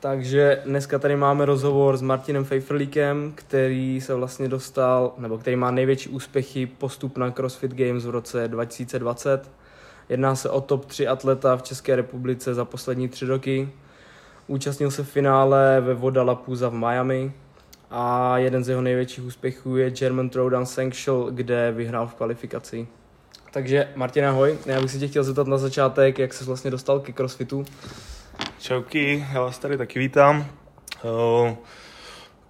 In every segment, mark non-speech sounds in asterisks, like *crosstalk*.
Takže dneska tady máme rozhovor s Martinem Fejfrlíkem, který se vlastně dostal, nebo který má největší úspěchy postup na CrossFit Games v roce 2020. Jedná se o top 3 atleta v České republice za poslední tři roky. Účastnil se v finále ve Voda Lapuza v Miami a jeden z jeho největších úspěchů je German Throwdown Sanctual, kde vyhrál v kvalifikaci. Takže Martin, ahoj. Já bych si tě chtěl zeptat na začátek, jak se vlastně dostal ke crossfitu. Čauky, já vás tady taky vítám. Eh,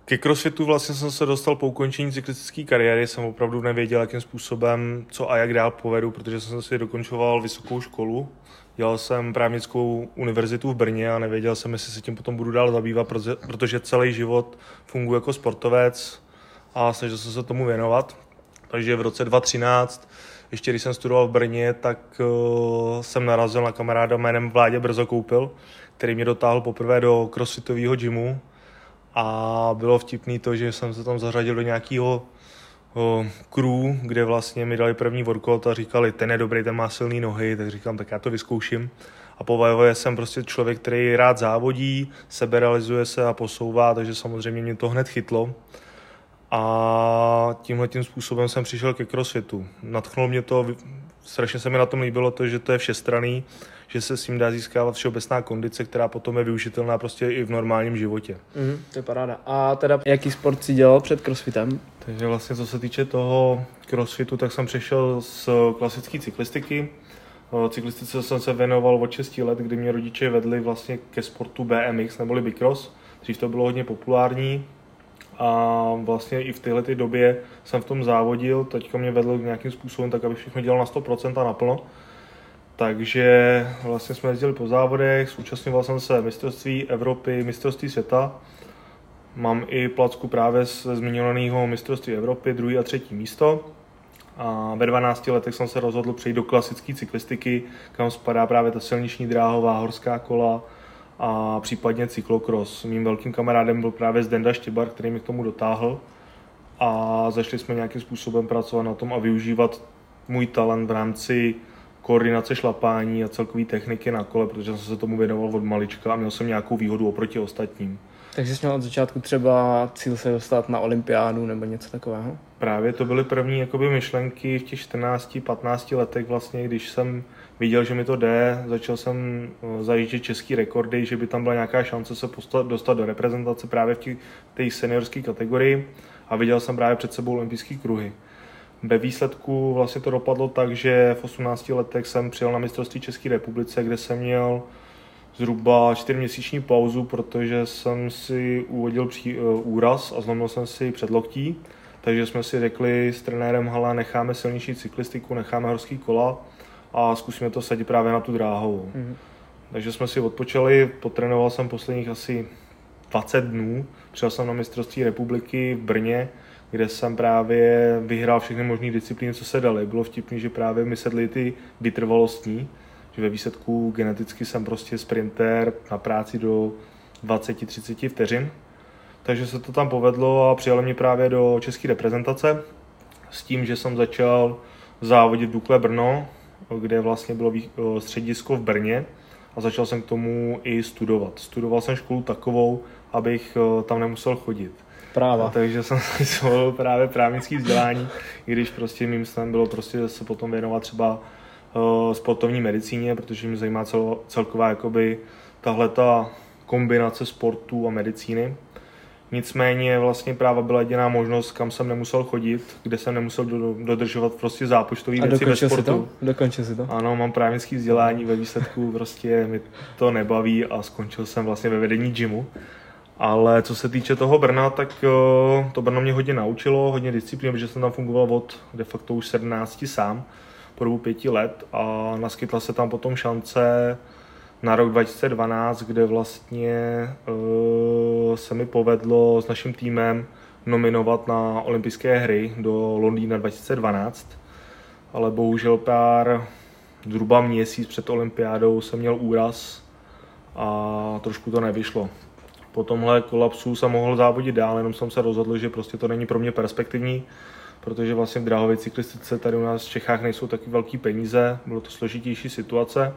ke crossfitu vlastně jsem se dostal po ukončení cyklistické kariéry, jsem opravdu nevěděl, jakým způsobem, co a jak dál povedu, protože jsem si dokončoval vysokou školu. Dělal jsem právnickou univerzitu v Brně a nevěděl jsem, jestli se tím potom budu dál zabývat, protože celý život funguji jako sportovec a snažil jsem se tomu věnovat. Takže v roce 2013 ještě když jsem studoval v Brně, tak uh, jsem narazil na kamaráda jménem Vládě Brzo Koupil, který mě dotáhl poprvé do crossfitového gymu a bylo vtipný to, že jsem se tam zařadil do nějakého crew, kde vlastně mi dali první workout a říkali, ten je dobrý, ten má silné nohy, tak říkám, tak já to vyzkouším. A po jsem prostě člověk, který rád závodí, seberealizuje se a posouvá, takže samozřejmě mě to hned chytlo a tímhle tím způsobem jsem přišel ke crossfitu. Natchnulo mě to, strašně se mi na tom líbilo to, že to je všestraný, že se s tím dá získávat všeobecná kondice, která potom je využitelná prostě i v normálním životě. Mm, to je paráda. A teda jaký sport si dělal před crossfitem? Takže vlastně co se týče toho crossfitu, tak jsem přešel z klasické cyklistiky. Cyklistice jsem se věnoval od 6 let, kdy mě rodiče vedli vlastně ke sportu BMX neboli Bicross. Dřív to bylo hodně populární, a vlastně i v téhle době jsem v tom závodil, teďka mě vedl nějakým způsobem tak, aby všechno dělal na 100% a naplno. Takže vlastně jsme jezdili po závodech, zúčastňoval jsem se mistrovství Evropy, mistrovství světa. Mám i placku právě z zmiňovaného mistrovství Evropy, druhý a třetí místo. A ve 12 letech jsem se rozhodl přejít do klasické cyklistiky, kam spadá právě ta silniční dráhová, horská kola, a případně cyklokros. Mým velkým kamarádem byl právě Zdenda Štěbar, který mě k tomu dotáhl a začali jsme nějakým způsobem pracovat na tom a využívat můj talent v rámci koordinace šlapání a celkové techniky na kole, protože jsem se tomu věnoval od malička a měl jsem nějakou výhodu oproti ostatním. Takže jsi měl od začátku třeba cíl se dostat na olympiádu nebo něco takového? Právě to byly první jakoby, myšlenky v těch 14-15 letech vlastně, když jsem viděl, že mi to jde, začal jsem eh, zajíždět český rekordy, že by tam byla nějaká šance se postat, dostat do reprezentace právě v té seniorské kategorii a viděl jsem právě před sebou olympijské kruhy. Ve výsledku vlastně to dopadlo tak, že v 18 letech jsem přijel na mistrovství České republice, kde jsem měl zhruba čtyřměsíční pauzu, protože jsem si uvodil pří, uh, úraz a zlomil jsem si předloktí. Takže jsme si řekli s trenérem Hala, necháme silnější cyklistiku, necháme horský kola a zkusíme to sadit právě na tu dráhovou. Mm-hmm. Takže jsme si odpočali, potrénoval jsem posledních asi 20 dnů, přijel jsem na mistrovství republiky v Brně, kde jsem právě vyhrál všechny možné disciplíny, co se daly. Bylo vtipné, že právě mi sedly ty vytrvalostní, že ve výsledku geneticky jsem prostě sprinter na práci do 20-30 vteřin. Takže se to tam povedlo a přijali mě právě do české reprezentace s tím, že jsem začal závodit v Dukle Brno, kde vlastně bylo středisko v Brně a začal jsem k tomu i studovat. Studoval jsem školu takovou, abych tam nemusel chodit. Práva. A *laughs* takže jsem si právě právnický vzdělání, i když prostě mým snem bylo prostě se potom věnovat třeba uh, sportovní medicíně, protože mě zajímá cel, celková jakoby tahle ta kombinace sportu a medicíny. Nicméně vlastně práva byla jediná možnost, kam jsem nemusel chodit, kde jsem nemusel dodržovat prostě zápočtový věci ve sportu. Si to? Dokončil si to? Ano, mám právnický vzdělání, ve výsledku prostě mi to nebaví a skončil jsem vlastně ve vedení gymu. Ale co se týče toho Brna, tak eh, to Brno mě hodně naučilo, hodně disciplín, protože jsem tam fungoval od de facto už 17 sám po dobu pěti let a naskytla se tam potom šance na rok 2012, kde vlastně uh, se mi povedlo s naším týmem nominovat na olympijské hry do Londýna 2012, ale bohužel pár zhruba měsíc před olympiádou jsem měl úraz a trošku to nevyšlo. Po tomhle kolapsu jsem mohl závodit dál, jenom jsem se rozhodl, že prostě to není pro mě perspektivní, protože vlastně v drahové cyklistice tady u nás v Čechách nejsou taky velký peníze, bylo to složitější situace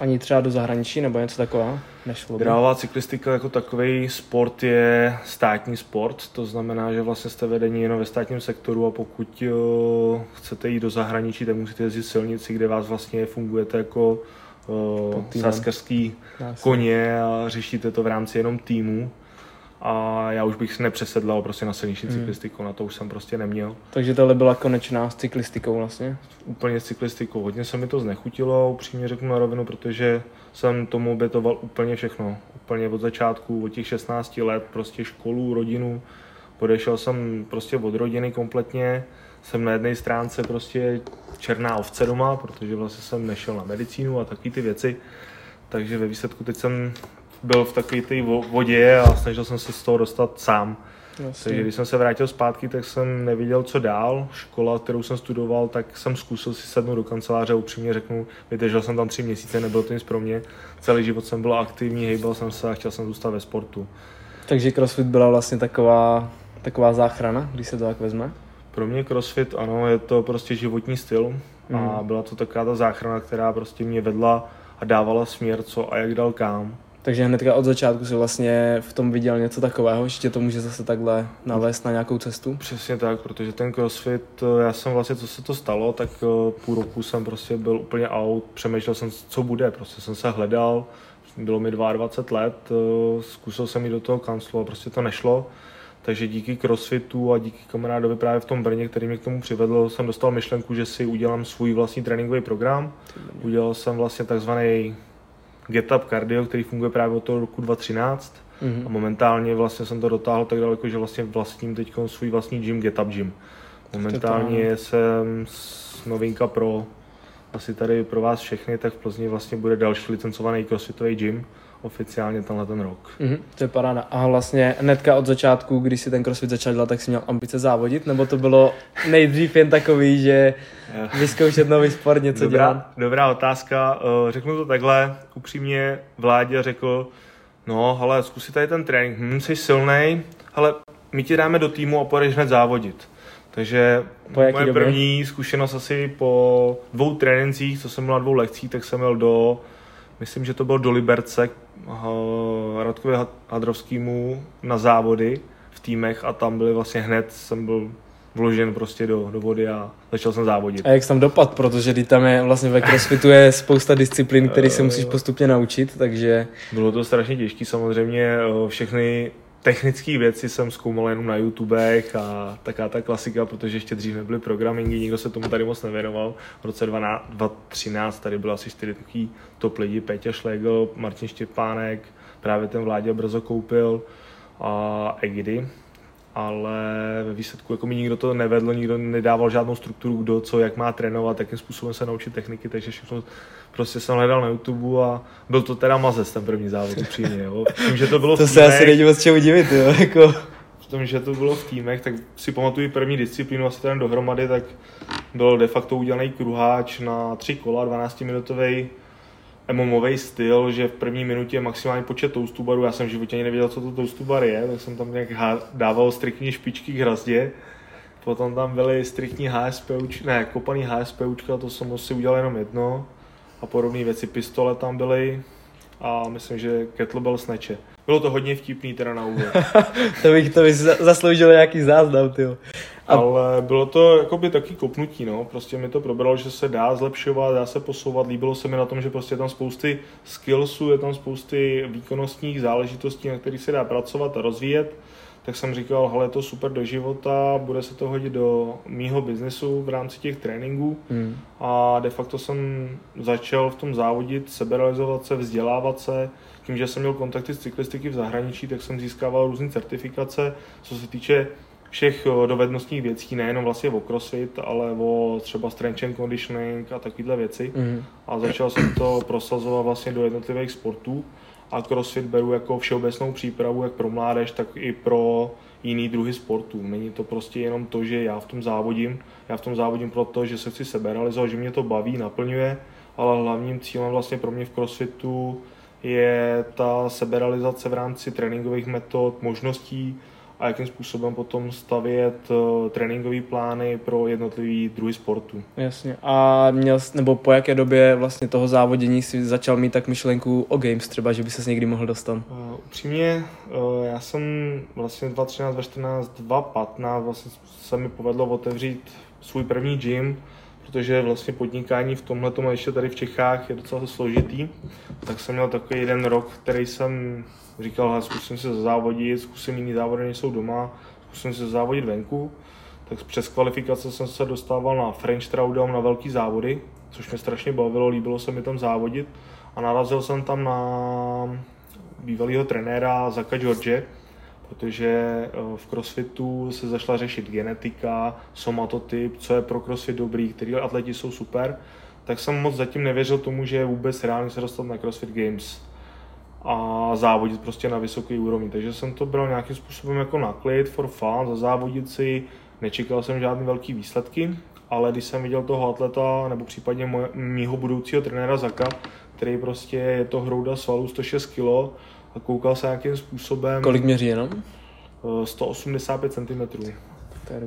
Ani třeba do zahraničí nebo něco takového? Nešlo? Dráhová cyklistika jako takový sport je státní sport, to znamená, že vlastně jste vedení jenom ve státním sektoru a pokud uh, chcete jít do zahraničí, tak musíte jezdit silnici, kde vás vlastně fungujete jako saskarský koně a řešíte to v rámci jenom týmu a já už bych si nepřesedlal prostě na silniční hmm. cyklistiku, na to už jsem prostě neměl. Takže tohle byla konečná s cyklistikou vlastně? Úplně s cyklistikou. Hodně se mi to znechutilo, upřímně řeknu na rovinu, protože jsem tomu obětoval úplně všechno. Úplně od začátku, od těch 16 let, prostě školu, rodinu. Podešel jsem prostě od rodiny kompletně. Jsem na jedné stránce prostě černá ovce doma, protože vlastně jsem nešel na medicínu a taky ty věci. Takže ve výsledku teď jsem byl v takové té vodě a snažil jsem se z toho dostat sám. Jasně. Takže když jsem se vrátil zpátky, tak jsem neviděl, co dál. Škola, kterou jsem studoval, tak jsem zkusil si sednout do kanceláře a upřímně řeknu, vydržel jsem tam tři měsíce, nebylo to nic pro mě. Celý život jsem byl aktivní, hejbal jsem se a chtěl jsem zůstat ve sportu. Takže CrossFit byla vlastně taková, taková záchrana, když se to tak vezme? Pro mě CrossFit, ano, je to prostě životní styl mm. a byla to taková ta záchrana, která prostě mě vedla a dávala směr, co a jak dal kam. Takže hnedka od začátku si vlastně v tom viděl něco takového, že tě to může zase takhle navést na nějakou cestu? Přesně tak, protože ten crossfit, já jsem vlastně, co se to stalo, tak eh, půl roku jsem prostě byl úplně out, přemýšlel jsem, co bude, prostě jsem se hledal, bylo mi 22 let, eh, zkusil jsem jít do toho kanclu a prostě to nešlo. Takže díky crossfitu a díky kamarádovi právě v tom Brně, který mě k tomu přivedl, jsem dostal myšlenku, že si udělám svůj vlastní tréninkový program. Udělal jsem vlastně takzvaný GetUp Cardio, který funguje právě od toho roku 2013 mm-hmm. a momentálně vlastně jsem to dotáhl tak daleko, že vlastně vlastním teď svůj vlastní gym GetUp Gym. Momentálně jsem novinka pro asi tady pro vás všechny, tak v Plzni vlastně bude další licencovaný crossfitový gym oficiálně tenhle ten rok. Mm-hmm, to je paráda. A vlastně hnedka od začátku, když si ten crossfit začal dělat, tak jsi měl ambice závodit? Nebo to bylo nejdřív jen takový, že vyzkoušet nový sport, něco dobrá, dělat? Dobrá otázka. Eh, řeknu to takhle. Upřímně vládě řekl, no, ale zkusit tady ten trénink, hm, jsi silný, ale my ti dáme do týmu a půjdeš hned závodit. Takže po moje době? první zkušenost asi po dvou trénincích, co jsem měl na dvou lekcích, tak jsem měl do myslím, že to byl do Liberce Radkovi Hadrovskému na závody v týmech a tam byli vlastně hned, jsem byl vložen prostě do, do vody a začal jsem závodit. A jak tam dopad, protože tam je vlastně ve crossfitu je spousta disciplín, které se musíš postupně naučit, takže... Bylo to strašně těžké, samozřejmě všechny technické věci jsem zkoumal jenom na YouTubech a taká ta klasika, protože ještě dřív nebyly programingy, nikdo se tomu tady moc nevěnoval. V roce 2013 tady bylo asi čtyři takový top lidi, Peťa Šlegl, Martin Štěpánek, právě ten Vládě brzo koupil a Egidy, ale ve výsledku jako mi nikdo to nevedl, nikdo nedával žádnou strukturu, kdo co, jak má trénovat, jakým způsobem se naučit techniky, takže všechno prostě jsem hledal na YouTube a byl to teda mazec ten první závod, upřímně, jo. Tím, že to bylo *laughs* to se asi není moc čemu divit, jo, jako. V tom, že to bylo v týmech, tak si pamatuju první disciplínu, asi ten dohromady, tak byl de facto udělaný kruháč na tři kola, 12 minutový MMOvý styl, že v první minutě maximální počet toastů barů, já jsem v životě ani nevěděl, co to toastu bar je, tak jsem tam nějak dával striktní špičky k hrazdě, potom tam byly striktní HSP, ne, kopaný HSP, to jsem si udělal jenom jedno a podobné věci, pistole tam byly a myslím, že kettlebell sneče. Bylo to hodně vtipný teda na úvod. *laughs* to bych to bych zasloužil nějaký záznam, ty. A... Ale bylo to jakoby taky kopnutí, no. Prostě mi to probralo, že se dá zlepšovat, dá se posouvat. Líbilo se mi na tom, že prostě je tam spousty skillsů, je tam spousty výkonnostních záležitostí, na kterých se dá pracovat a rozvíjet. Tak jsem říkal, hele, je to super do života, bude se to hodit do mýho biznesu v rámci těch tréninků. Hmm. A de facto jsem začal v tom závodit, seberealizovat se, vzdělávat se. Tím, že jsem měl kontakty s cyklistiky v zahraničí, tak jsem získával různé certifikace, co se týče všech eh, dovednostních věcí, nejenom vlastně o crossfit, ale o třeba strength and conditioning a takovéhle věci. Mm. A začal jsem to prosazovat vlastně do jednotlivých sportů a crossfit beru jako všeobecnou přípravu jak pro mládež, tak i pro jiný druhy sportů. Není to prostě jenom to, že já v tom závodím. Já v tom závodím proto, že se chci sebe realizovat, že mě to baví, naplňuje, ale hlavním cílem vlastně pro mě v crossfitu je ta seberealizace v rámci tréninkových metod, možností, a jakým způsobem potom stavět uh, tréninkové plány pro jednotlivý druhy sportu. Jasně. A měl, nebo po jaké době vlastně toho závodění si začal mít tak myšlenku o Games třeba, že by se někdy mohl dostat? Uh, upřímně, uh, já jsem vlastně 2013, 2014, 2015 vlastně se mi povedlo otevřít svůj první gym, protože vlastně podnikání v tomhle ještě tady v Čechách je docela složitý, tak jsem měl takový jeden rok, který jsem říkal, zkusím se závodit, zkusím jiný závody, než jsou doma, zkusím se závodit venku. Tak přes kvalifikace jsem se dostával na French Throwdown na velký závody, což mě strašně bavilo, líbilo se mi tam závodit. A narazil jsem tam na bývalého trenéra Zaka George, protože eh, v crossfitu se zašla řešit genetika, somatotyp, co je pro crossfit dobrý, který atleti jsou super, tak jsem moc zatím nevěřil tomu, že je vůbec reálně se dostat na CrossFit Games a závodit prostě na vysoké úrovni. Takže jsem to bral nějakým způsobem jako naklid for fun, za závodit si, nečekal jsem žádný velký výsledky, ale když jsem viděl toho atleta, nebo případně moje, mýho budoucího trenéra Zaka, který prostě je to hrouda svalů 106 kg, a koukal se nějakým způsobem... Kolik měří jenom? 185 cm.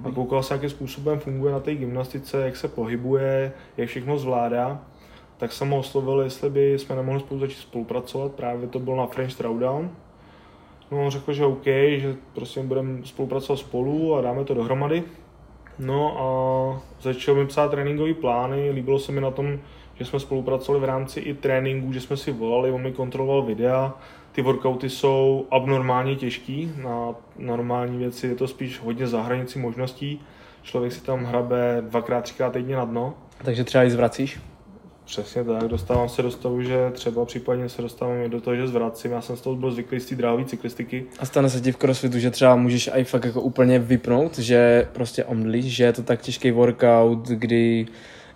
A koukal se, jakým způsobem funguje na té gymnastice, jak se pohybuje, jak všechno zvládá tak jsem ho oslovil, jestli by jsme nemohli spolu začít spolupracovat, právě to bylo na French Throwdown. No on řekl, že OK, že prostě budeme spolupracovat spolu a dáme to dohromady. No a začal mi psát tréninkové plány, líbilo se mi na tom, že jsme spolupracovali v rámci i tréninku, že jsme si volali, on mi kontroloval videa, ty workouty jsou abnormálně těžký, na normální věci je to spíš hodně za hranici možností, člověk si tam hrabe dvakrát, třikrát týdně na dno. Takže třeba i zvracíš? Přesně tak, dostávám se do stavu, že třeba případně se dostávám i do toho, že zvracím. Já jsem z toho byl zvyklý z té drahové cyklistiky. A stane se ti v crossfitu, že třeba můžeš i fakt jako úplně vypnout, že prostě omdlíš, že je to tak těžký workout, kdy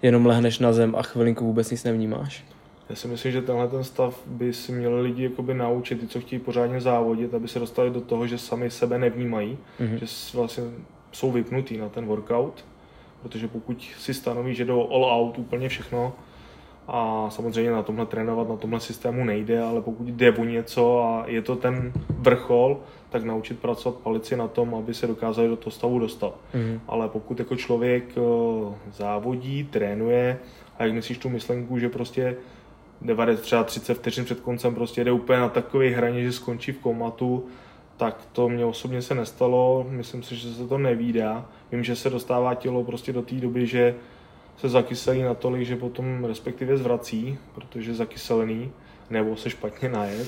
jenom lehneš na zem a chvilinku vůbec nic nevnímáš? Já si myslím, že tenhle ten stav by si měli lidi jakoby naučit, ty, co chtějí pořádně závodit, aby se dostali do toho, že sami sebe nevnímají, mm-hmm. že vlastně jsou vypnutí na ten workout, protože pokud si stanoví, že jdou all out úplně všechno, a samozřejmě na tomhle trénovat, na tomhle systému nejde, ale pokud jde o něco a je to ten vrchol, tak naučit pracovat palici na tom, aby se dokázali do toho stavu dostat. Mm. Ale pokud jako člověk eh, závodí, trénuje a jak myslíš tu myšlenku, že prostě 90, třeba 30 vteřin před koncem prostě jde úplně na takové hraně, že skončí v komatu, tak to mě osobně se nestalo, myslím si, že se to nevídá. Vím, že se dostává tělo prostě do té doby, že se zakyselí natolik, že potom respektive zvrací, protože zakyselený, nebo se špatně najet,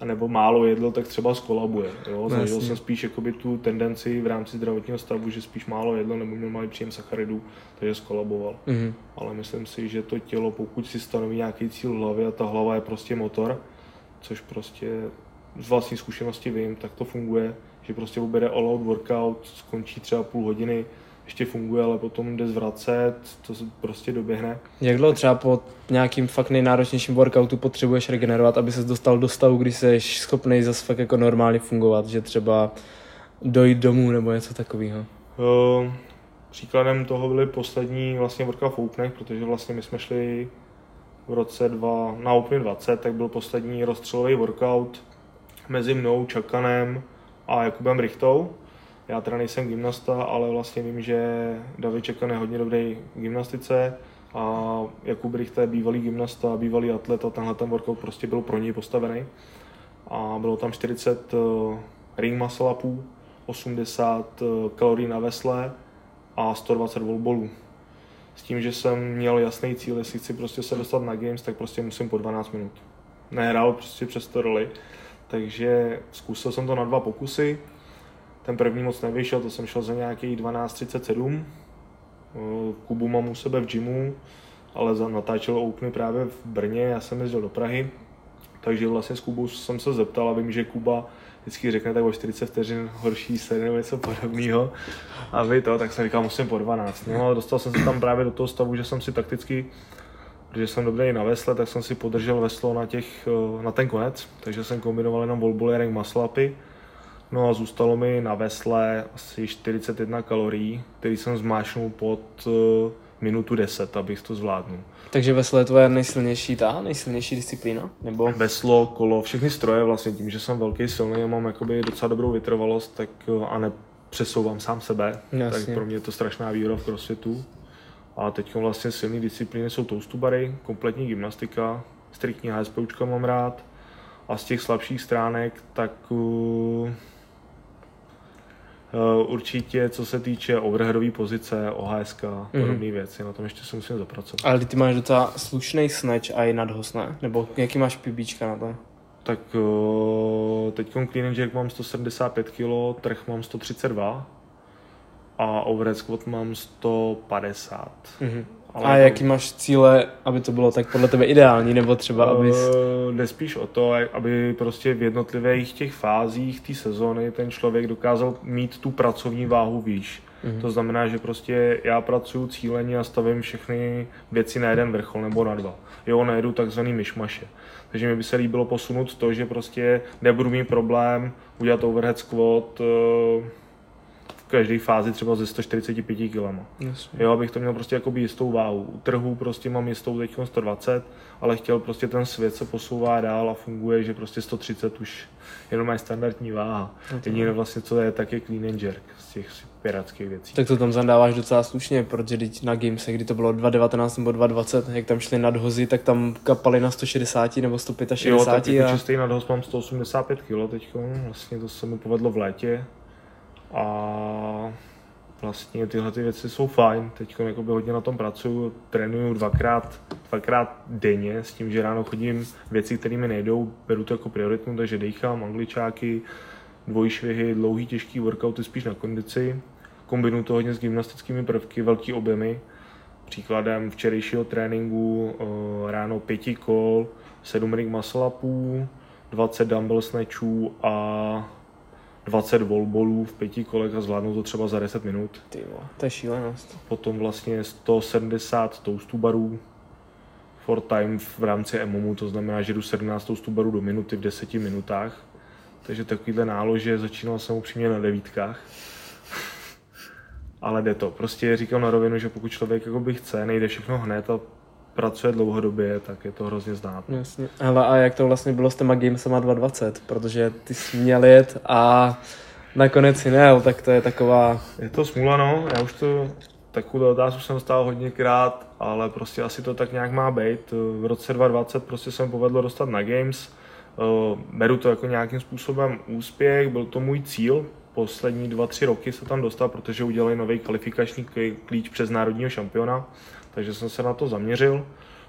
a nebo málo jedlo, tak třeba skolabuje. Jo? Zažil no, jsem spíš jakoby, tu tendenci v rámci zdravotního stavu, že spíš málo jedlo nebo měl malý příjem sacharidů, takže skolaboval. Mm-hmm. Ale myslím si, že to tělo, pokud si stanoví nějaký cíl v hlavě a ta hlava je prostě motor, což prostě z vlastní zkušenosti vím, tak to funguje, že prostě obere all out workout, skončí třeba půl hodiny, ještě funguje, ale potom jde zvracet, to se prostě doběhne. Jak dlouho třeba po nějakým fakt nejnáročnějším workoutu potřebuješ regenerovat, aby se dostal do stavu, kdy jsi schopný zase fakt jako normálně fungovat, že třeba dojít domů nebo něco takového? Uh, příkladem toho byly poslední vlastně workout v Openech, protože vlastně my jsme šli v roce dva, na Open 20, tak byl poslední rozstřelový workout mezi mnou, Čakanem a Jakubem Richtou já teda nejsem gymnasta, ale vlastně vím, že David Čekan je hodně dobrý gymnastice a Jakub Richter bývalý gymnasta, bývalý atlet a tenhle ten workout prostě byl pro něj postavený. A bylo tam 40 eh, ring muscle upů, 80 eh, kalorií na vesle a 120 volbolů. S tím, že jsem měl jasný cíl, jestli chci prostě se dostat na games, tak prostě musím po 12 minut. Nehrál prostě přes to roli, takže zkusil jsem to na dva pokusy, ten první moc nevyšel, to jsem šel za nějakých 12.37. Kubu mám u sebe v gymu, ale natáčel Openy právě v Brně, já jsem jezdil do Prahy, takže vlastně s Kubou jsem se zeptal a vím, že Kuba vždycky řekne tak o 40 vteřin horší se nebo něco podobného. A vy to, tak jsem říkal, musím po 12. No ale dostal jsem se tam právě do toho stavu, že jsem si takticky, protože jsem dobrý na vesle, tak jsem si podržel veslo na, těch, na ten konec, takže jsem kombinoval jenom volbulerek maslapy No a zůstalo mi na vesle asi 41 kalorií, který jsem zmášnul pod minutu 10, abych to zvládnul. Takže veslo je tvoje nejsilnější ta, nejsilnější disciplína? Nebo? Veslo, kolo, všechny stroje vlastně tím, že jsem velký, silný a mám jakoby docela dobrou vytrvalost, tak eh, a nepřesouvám sám sebe, Jasně. tak pro mě je to strašná výhoda v crossfitu. A teď vlastně silné disciplíny jsou toastubary, kompletní gymnastika, striktní HSPčka mám rád. A z těch slabších stránek, tak Uh, určitě, co se týče overheadové pozice, OHSK, mm-hmm. podobné věci, na tom ještě se musím zapracovat. Ale ty máš docela slušný snatch a i nadhoz, ne? Nebo jaký máš pibíčka na to? Tak uh, teď clean and jerk mám 175 kg, trh mám 132 a overhead squat mám 150. Mm-hmm. Ale a jaký máš cíle, aby to bylo tak podle tebe ideální, nebo třeba aby... Uh, jde spíš o to, aby prostě v jednotlivých těch fázích té sezóny ten člověk dokázal mít tu pracovní váhu výš. Mm-hmm. To znamená, že prostě já pracuji cíleně a stavím všechny věci na jeden vrchol nebo na dva. Jo, nejedu takzvaný myšmaše. Takže mi by se líbilo posunout to, že prostě nebudu mít problém udělat overhead squat, uh, každé fázi třeba ze 145 kg. Jo, abych to měl prostě jako jistou váhu. U trhu prostě mám jistou teď 120, ale chtěl prostě ten svět se posouvá dál a funguje, že prostě 130 už jenom je standardní váha. No Jediné vlastně, co je, tak je clean and jerk z těch pirátských věcí. Tak to tam zandáváš docela slušně, protože teď na Gamese, kdy to bylo 2.19 nebo 2.20, jak tam šli nadhozy, tak tam kapali na 160 nebo 165. Jo, tak jako a... čistý nadhoz mám 185 kg teď, vlastně to se mi povedlo v létě, a vlastně tyhle ty věci jsou fajn. Teď hodně na tom pracuju, trénuju dvakrát, dvakrát denně s tím, že ráno chodím věci, které mi nejdou, beru to jako prioritnu, takže dejchám, angličáky, dvojšvihy, dlouhý těžký workouty spíš na kondici. Kombinuju to hodně s gymnastickými prvky, velký objemy. Příkladem včerejšího tréninku eh, ráno pěti kol, 7 ring muscle upů, 20 dumbbell snatchů a 20 volbolů v pěti kolech a zvládnout to třeba za 10 minut. Ty to je šílenost. Potom vlastně 170 toastů barů for time v rámci MMU, to znamená, že jdu 17 toastů barů do minuty v 10 minutách. Takže takovýhle nálože začínal jsem upřímně na devítkách. *laughs* Ale jde to. Prostě říkám na rovinu, že pokud člověk jako by chce, nejde všechno hned a pracuje dlouhodobě, tak je to hrozně znát. Jasně. Ale a jak to vlastně bylo s těma Gamesama 220? Protože ty jsi měl jet a nakonec si nejel, tak to je taková... Je to smůla, no. Já už to takovou otázku jsem stál hodněkrát, ale prostě asi to tak nějak má být. V roce 2020 prostě jsem povedlo dostat na Games. Eh, beru to jako nějakým způsobem úspěch, byl to můj cíl. Poslední dva, tři roky se tam dostal, protože udělali nový kvalifikační klíč přes národního šampiona takže jsem se na to zaměřil.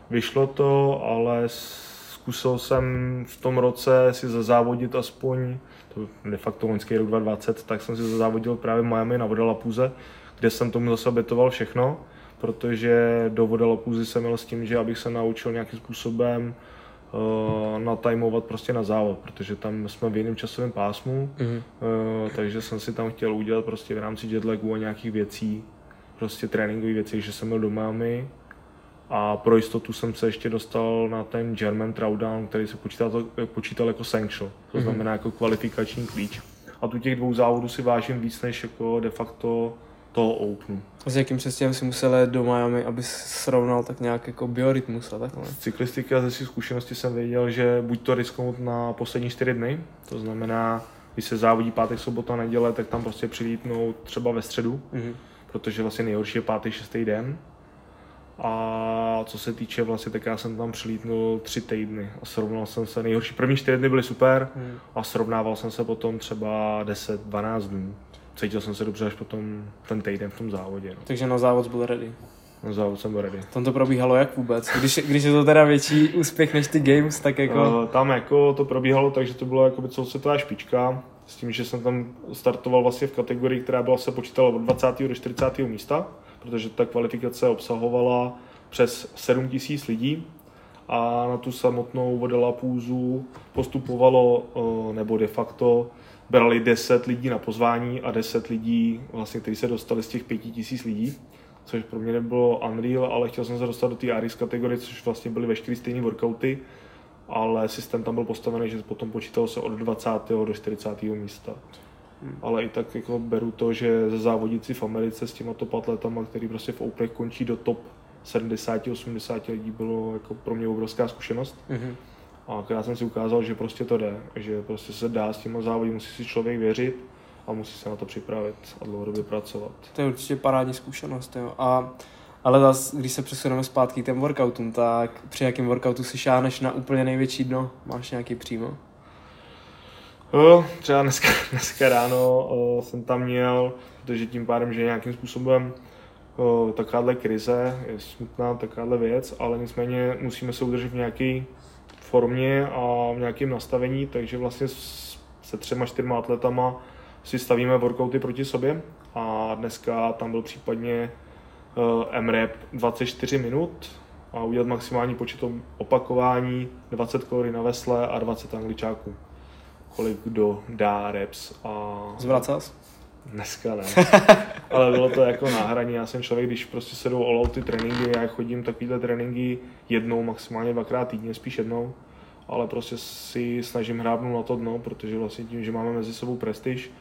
Vyšlo to, ale zkusil jsem v tom roce si zazávodit aspoň, to de facto loňský rok 2020, tak jsem si zazávodil právě Miami na Vodalapuze, kde jsem tomu zase obětoval všechno, protože do Vodalapuzy jsem měl s tím, že abych se naučil nějakým způsobem uh, natajmovat prostě na závod, protože tam jsme v jiném časovém pásmu, mm-hmm. uh, takže jsem si tam chtěl udělat prostě v rámci jetlagu a nějakých věcí, prostě tréninkové věci, že jsem byl do mámy a pro jistotu jsem se ještě dostal na ten German Throwdown, který se počítal, počítal jako sanction, to mhm. znamená jako kvalifikační klíč. A tu těch dvou závodů si vážím víc než jako de facto toho Openu. A s jakým přestěhem si musel jít do Miami, aby srovnal tak nějak jako biorytmus a takhle? Z cyklistiky a ze svých zkušeností jsem věděl, že buď to risknout na poslední čtyři dny, to znamená, když se závodí pátek, sobota, neděle, tak tam prostě přilítnout třeba ve středu, mm-hmm protože vlastně nejhorší je pátý, šestý den. A co se týče vlastně, tak já jsem tam přilítnul tři týdny a srovnal jsem se, nejhorší první čtyři dny byly super hmm. a srovnával jsem se potom třeba 10-12 dnů. Cítil jsem se dobře až potom ten týden v tom závodě. No. Takže na závod byl ready. Na závod jsem byl ready. Tam to probíhalo jak vůbec? Když, když je to teda větší úspěch než ty games, tak jako... Uh, tam jako to probíhalo tak, že to bylo jako celosvětová špička s tím, že jsem tam startoval vlastně v kategorii, která byla se počítala od 20. do 40. místa, protože ta kvalifikace obsahovala přes 7 tisíc lidí a na tu samotnou vodolapůzu postupovalo, nebo de facto brali 10 lidí na pozvání a 10 lidí, vlastně, kteří se dostali z těch 5 tisíc lidí, což pro mě nebylo unreal, ale chtěl jsem se dostat do té Aris kategorie, což vlastně byly veškeré stejné workouty, ale systém tam byl postavený, že potom počítalo se od 20. do 40. místa. hmm. ale i tak jako beru to, že ze závodíci v Americe s těma top atletama, který prostě v Openech končí do top 70-80 lidí, bylo jako pro mě obrovská zkušenost. Mm-hmm. A já jsem si ukázal, že prostě to jde, že prostě se dá s těma závody, musí si člověk věřit a musí se na to připravit a dlouhodobě pracovat. To je určitě parádní zkušenost, jo. A ale zase, když se přesuneme zpátky k těm workoutům, tak při jakém workoutu si šáneš na úplně největší dno? Máš nějaký přímo? O, třeba dneska, *laughs* dneska ráno o, jsem tam měl, protože tím pádem, že nějakým způsobem o, takováhle krize je smutná takováhle věc, ale nicméně musíme se udržet v nějaké formě a v nějakém nastavení, takže vlastně se třema, čtyřma atletama si stavíme workouty proti sobě a dneska tam byl případně MRAP 24 minut a udělat maximální počet opakování, 20 kalorií na vesle a 20 angličáků. Kolik kdo dá reps a... Zvracas? Dneska ne. *laughs* Ale bylo to jako náhraní. Já jsem člověk, když prostě se jdou all ty tréninky, já chodím takovýhle tréninky jednou, maximálně dvakrát týdně, spíš jednou. Ale prostě si snažím hrábnout na to dno, protože vlastně tím, že máme mezi sebou prestiž,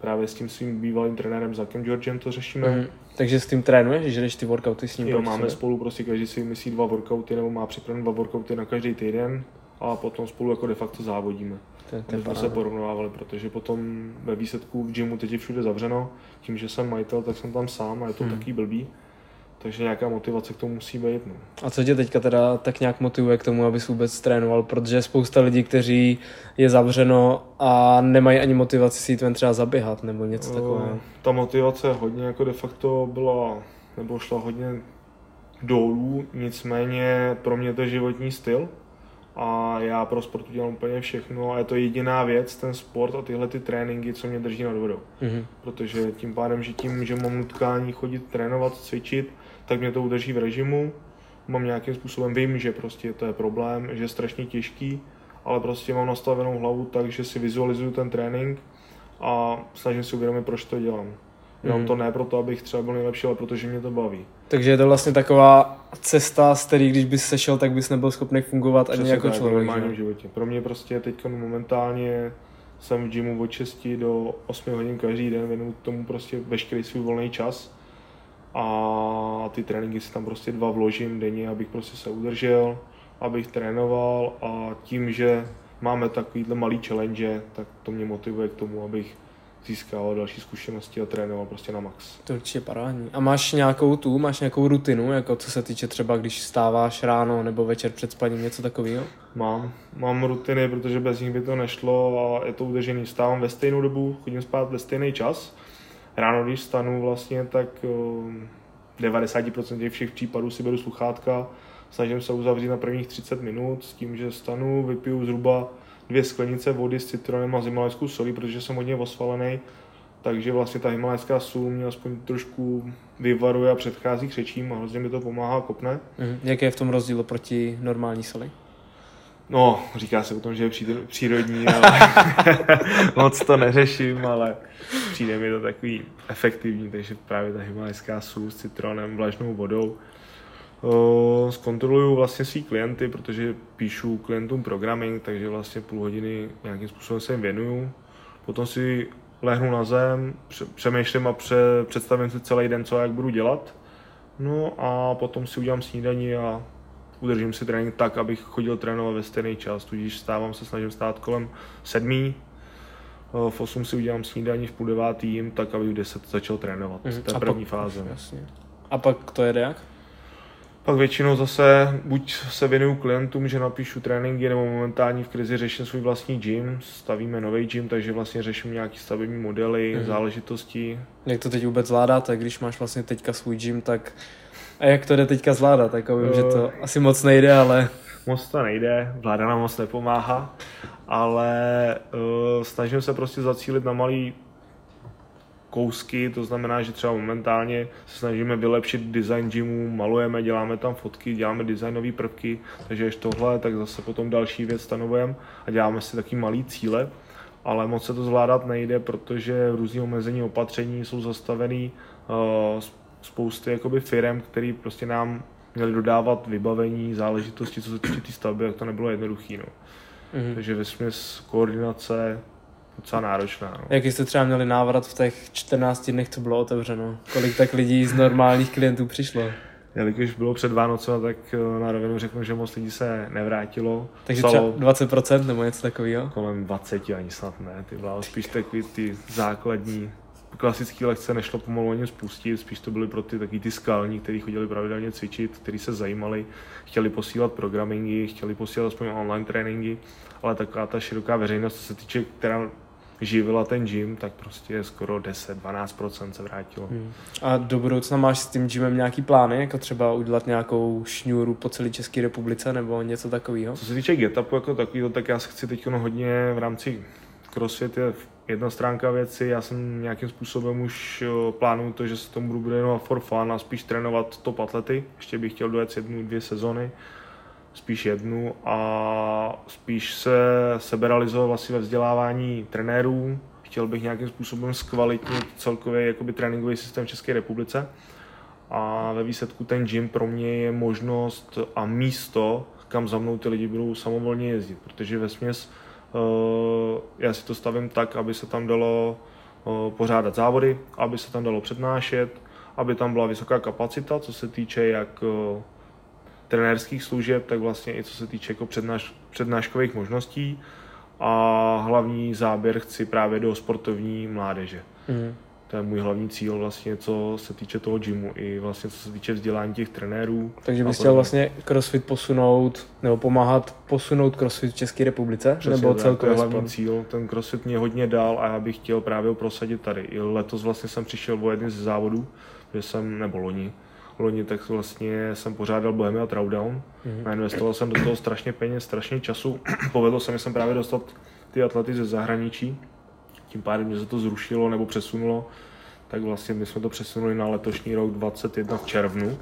právě s tím svým bývalým trenérem Zakem Georgem to řešíme. Mm. Takže s tím trénuješ, že jdeš ty workouty s ním? Jo, máme spolu prostě každý si myslí dva workouty nebo má připravené dva workouty na každý týden a potom spolu jako de facto závodíme. To, to jsme se porovnávali, protože potom ve výsledku v gymu teď je všude zavřeno, tím, že jsem majitel, tak jsem tam sám a je to hmm. taky blbý. Takže nějaká motivace k tomu musí být. No. A co tě teďka teda tak nějak motivuje k tomu, abys vůbec trénoval? Protože spousta lidí, kteří je zavřeno a nemají ani motivaci si jít ven třeba zaběhat nebo něco takového. Ta motivace hodně jako de facto byla, nebo šla hodně dolů, nicméně pro mě to je životní styl a já pro sport udělám úplně všechno a je to jediná věc, ten sport a tyhle ty tréninky, co mě drží nad vodou. Mm-hmm. Protože tím pádem, že tím, že mám nutkání chodit trénovat, cvičit, tak mě to udrží v režimu, mám nějakým způsobem, vím, že prostě to je problém, že je strašně těžký, ale prostě mám nastavenou hlavu tak, že si vizualizuju ten trénink a snažím se uvědomit, proč to dělám. Dělám mm. to ne proto, abych třeba byl nejlepší, ale protože mě to baví. Takže je to vlastně taková cesta, z který když bys sešel, tak bys nebyl schopný fungovat Přesně ani jako tak, člověk. v životě. Pro mě prostě teď momentálně jsem v gymu od 6 do 8 hodin každý den, věnuju tomu prostě veškerý svůj volný čas a ty tréninky si tam prostě dva vložím denně, abych prostě se udržel, abych trénoval a tím, že máme takovýhle malý challenge, tak to mě motivuje k tomu, abych získával další zkušenosti a trénoval prostě na max. To určitě parádní. A máš nějakou tu, máš nějakou rutinu, jako co se týče třeba, když stáváš ráno nebo večer před spaním, něco takového? Mám, mám rutiny, protože bez nich by to nešlo a je to udržený. Stávám ve stejnou dobu, chodím spát ve stejný čas. Ráno, když stanu vlastně, tak 90% všech případů si beru sluchátka, snažím se uzavřít na prvních 30 minut s tím, že stanu, vypiju zhruba dvě sklenice vody s citronem a himalajskou solí, protože jsem hodně osvalený, takže vlastně ta himalajská sůl mě aspoň trošku vyvaruje a předchází křečím a hrozně mi to pomáhá kopne. Mm. Jaký je v tom rozdíl proti normální soli? No, říká se o tom, že je přírodní, ale *laughs* moc to neřeším, ale přijde mi to takový efektivní, takže právě ta himalajská sůl s citronem, vlažnou vodou zkontroluju vlastně svý klienty, protože píšu klientům programming, takže vlastně půl hodiny nějakým způsobem se jim věnuju. Potom si lehnu na zem, přemýšlím a pře, představím si celý den, co a jak budu dělat. No a potom si udělám snídaní a udržím si trénink tak, abych chodil trénovat ve stejný čas, tudíž stávám se, snažím stát kolem sedmí, v 8 si udělám snídaní, v půl devátý jim, tak aby v 10 začal trénovat. Mm, to je první pak, fáze. Jasně. A pak to jede jak? Pak většinou zase buď se věnuju klientům, že napíšu tréninky, nebo momentálně v krizi řeším svůj vlastní gym, stavíme nový gym, takže vlastně řeším nějaký stavební modely, mm-hmm. záležitosti. Jak to teď vůbec zvládáte, když máš vlastně teďka svůj gym, tak a jak to jde teďka zvládat? Jako vím, že to eh, asi moc nejde, ale... Moc to nejde, vláda nám moc nepomáhá, ale uh, snažím se prostě zacílit na malý kousky, to znamená, že třeba momentálně se snažíme vylepšit design gymu, malujeme, děláme tam fotky, děláme designové prvky, takže až tohle, tak zase potom další věc stanovujeme a děláme si taky malý cíle, ale moc se to zvládat nejde, protože různý omezení opatření jsou zastavený uh, spousty jakoby firm, který prostě nám měli dodávat vybavení, záležitosti, co se týče té stavby, jak to nebylo jednoduché. No. Mm-hmm. Takže ve koordinace, docela náročná. No. Jak jste třeba měli návrat v těch 14 dnech, co bylo otevřeno? Kolik tak lidí z normálních klientů přišlo? Jelikož bylo před Vánocem, tak eh, na rovinu řeknu, že moc lidí se nevrátilo. Takže Psalo třeba 20% nebo něco takového? Kolem 20 ani snad ne, ty byla spíš takový ty základní klasické lekce nešlo pomalu ani spustit, spíš to byly pro ty taky ty skalní, kteří chodili pravidelně cvičit, kteří se zajímali, chtěli posílat programingy, chtěli posílat aspoň online tréninky, ale taková ta široká veřejnost, co se týče, která živila ten gym, tak prostě skoro 10-12% se vrátilo. Hmm. A do budoucna máš s tím gymem nějaký plány, jako třeba udělat nějakou šňůru po celé České republice nebo něco takového? Co se týče getapu jako takového, tak já se chci teď hodně v rámci CrossFit je jedna stránka věci, já jsem nějakým způsobem už plánuju to, že se tomu budu věnovat for fun a spíš trénovat top atlety. Ještě bych chtěl dojet jednu, dvě sezony, spíš jednu a spíš se seberalizovat vlastně ve vzdělávání trenérů. Chtěl bych nějakým způsobem zkvalitnit celkově jakoby tréninkový systém v České republice. A ve výsledku ten gym pro mě je možnost a místo, kam za mnou ty lidi budou samovolně jezdit, protože ve směs Eh, já si to stavím tak, aby se tam dalo eh, pořádat závody, aby se tam dalo přednášet, aby tam byla vysoká kapacita, co se týče jak eh, trenérských služeb, tak vlastně i co se týče jako přednáš, přednáškových možností a hlavní záběr chci právě do sportovní mládeže. Mm. To je můj hlavní cíl vlastně, co se týče toho gymu i vlastně co se týče vzdělání těch trenérů. Takže bys chtěl vlastně crossfit posunout nebo pomáhat posunout crossfit v České republice? Přesně, nebo celkově to je hlavní cíl. Ten crossfit mě hodně dal a já bych chtěl právě ho prosadit tady. I letos vlastně jsem přišel o jeden z závodů, že jsem, nebo loni, loni tak vlastně jsem pořádal Bohemia Throwdown. Mm-hmm. Investoval jsem do toho strašně peněz, strašně času. *clears throat* Povedlo se mi jsem právě dostat ty atlety ze zahraničí tím pádem, že se to zrušilo nebo přesunulo, tak vlastně my jsme to přesunuli na letošní rok 2021 v červnu,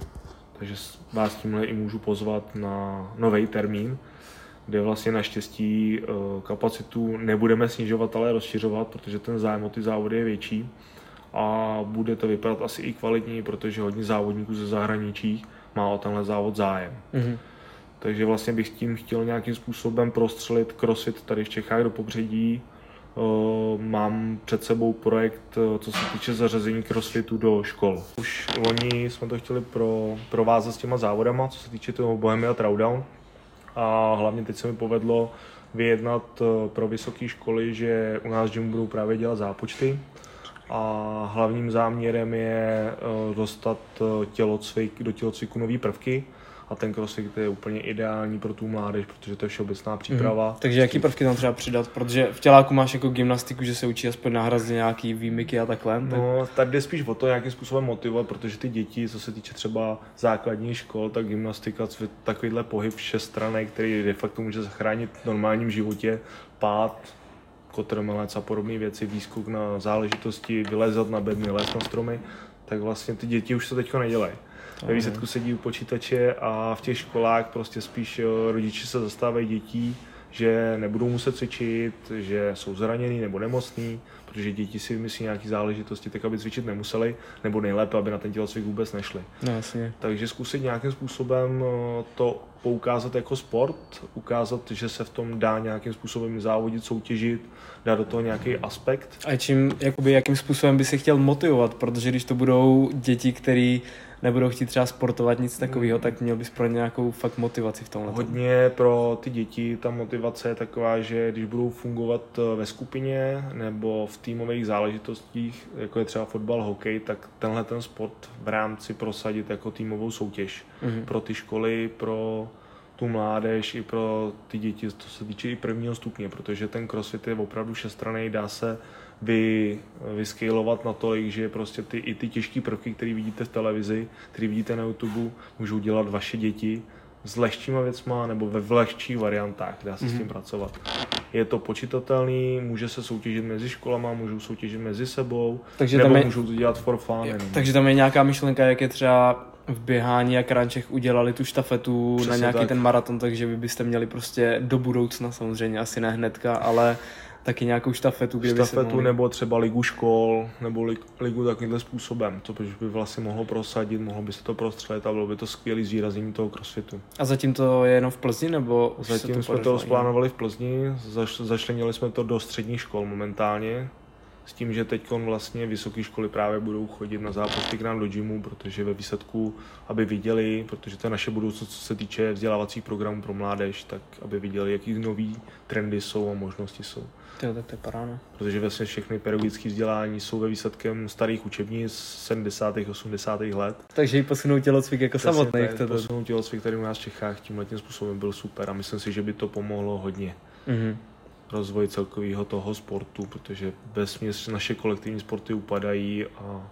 takže vás tímhle i můžu pozvat na nový termín, kde vlastně naštěstí eh, kapacitu nebudeme snižovat, ale rozšiřovat, protože ten zájem o ty závody je větší a bude to vypadat asi i kvalitněji, protože hodně závodníků ze zahraničí má o tenhle závod zájem. Mm-hmm. Takže vlastně bych tím chtěl nějakým způsobem prostřelit crossfit tady v Čechách do pobředí, Eh, mám před sebou projekt, eh, co se týče zařazení crossfitu do škol. Už loni jsme to chtěli pro, provázat s těma závodama, co se týče toho Bohemia Throwdown. A hlavně teď se mi povedlo vyjednat eh, pro vysoké školy, že u nás gym budou právě dělat zápočty. A hlavním záměrem je dostat tělocvik, do tělocviku nové prvky, a ten crossfit je úplně ideální pro tu mládež, protože to je všeobecná příprava. Mm. Takže jaký prvky tam třeba přidat? Protože v těláku máš jako gymnastiku, že se učí aspoň nahrazit nějaký výmyky a takhle. Tak... No, tady jde spíš o to, nějakým způsobem motivovat, protože ty děti, co se týče třeba základní škol, tak gymnastika, takovýhle pohyb všestranný, který de facto může zachránit v normálním životě, pád, kotrmelec a podobné věci, výskok na záležitosti, vylezat na bedny, les na stromy, tak vlastně ty děti už to teďko nedělají. Ve výsledku sedí u počítače a v těch školách prostě spíš rodiče se zastávají dětí, že nebudou muset cvičit, že jsou zranění nebo nemocní, protože děti si vymyslí nějaké záležitosti, tak aby cvičit nemuseli, nebo nejlépe, aby na ten tělocvik vůbec nešli. No, jasně. Takže zkusit nějakým způsobem eh, to poukázat jako sport, ukázat, že se v tom dá nějakým způsobem závodit, soutěžit, dát do toho nějaký aspekt. A čím, jakoby, jakým způsobem by si chtěl motivovat, protože když to budou děti, které nebudou chtít třeba sportovat nic takového, tak měl bys pro ně nějakou fakt motivaci v tomhle. Hodně pro ty děti ta motivace je taková, že když budou fungovat eh, ve skupině nebo v týmových záležitostích, jako je třeba fotbal, hokej, tak tenhle ten sport v rámci prosadit jako týmovou soutěž mm-hmm. pro ty školy, pro tu mládež i pro ty děti, to se týče i prvního stupně, protože ten crossfit je opravdu šestraný, dá se vy, vyskalovat natolik, že prostě ty, i ty těžké prvky, které vidíte v televizi, které vidíte na YouTube, můžou dělat vaše děti s lehčíma věcma nebo ve lehčích variantách, dá se mm-hmm. s tím mhm. pracovat. Je to počítatelný, může se soutěžit mezi školama, můžou soutěžit mezi sebou, takže nebo je, můžou to dělat for fun. Je, takže tam je nějaká myšlenka, jak je třeba v běhání a krančech udělali tu štafetu Přesně na nějaký tak. ten maraton, takže vy byste měli prostě do budoucna samozřejmě, asi ne hnedka, ale taky nějakou štafetu, kde štafetu by se mohli... nebo třeba ligu škol, nebo ligu takovýmhle způsobem, to by vlastně mohlo prosadit, mohlo by se to prostřelit a bylo by to skvělý zvýraznění toho crossfitu. A zatím to je jenom v Plzni, nebo Zatím to jsme to splánovali v Plzni, zaš, zašlenili jsme to do středních škol momentálně, s tím, že teď vlastně vysoké školy právě budou chodit na zápasy k nám do gymu, protože ve výsledku, aby viděli, protože to je naše budoucnost, co se týče vzdělávacích programů pro mládež, tak aby viděli, jaký nový trendy jsou a možnosti jsou. To, tak to je parána. Protože vlastně všechny pedagogické vzdělání jsou ve výsledkem starých učebnic z 70. 80. let. Takže i posunou tělocvik jako Přesně samotný. To posunou tělocvik tady u nás v Čechách tímhle tím způsobem byl super a myslím si, že by to pomohlo hodně. Mm-hmm rozvoj celkového toho sportu, protože bez naše kolektivní sporty upadají a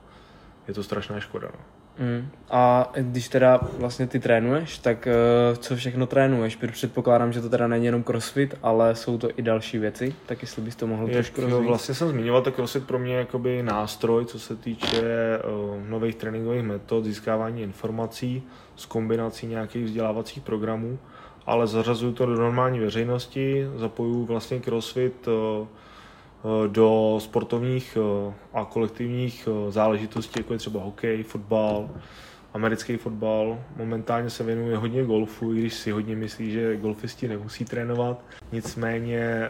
je to strašná škoda. No. Mm. A když teda vlastně ty trénuješ, tak uh, co všechno trénuješ? Předpokládám, že to teda není jenom crossfit, ale jsou to i další věci, tak jestli bys to mohl je, trošku rozvíjet. Vlastně jsem zmiňoval, tak crossfit pro mě je jakoby nástroj, co se týče uh, nových tréninkových metod, získávání informací s kombinací nějakých vzdělávacích programů ale zařazuju to do normální veřejnosti, zapojuju vlastně crossfit eh, do sportovních eh, a kolektivních záležitostí, jako je třeba hokej, fotbal, americký fotbal. Momentálně se věnuje hodně golfu, i když si hodně myslí, že golfisti nemusí trénovat. Nicméně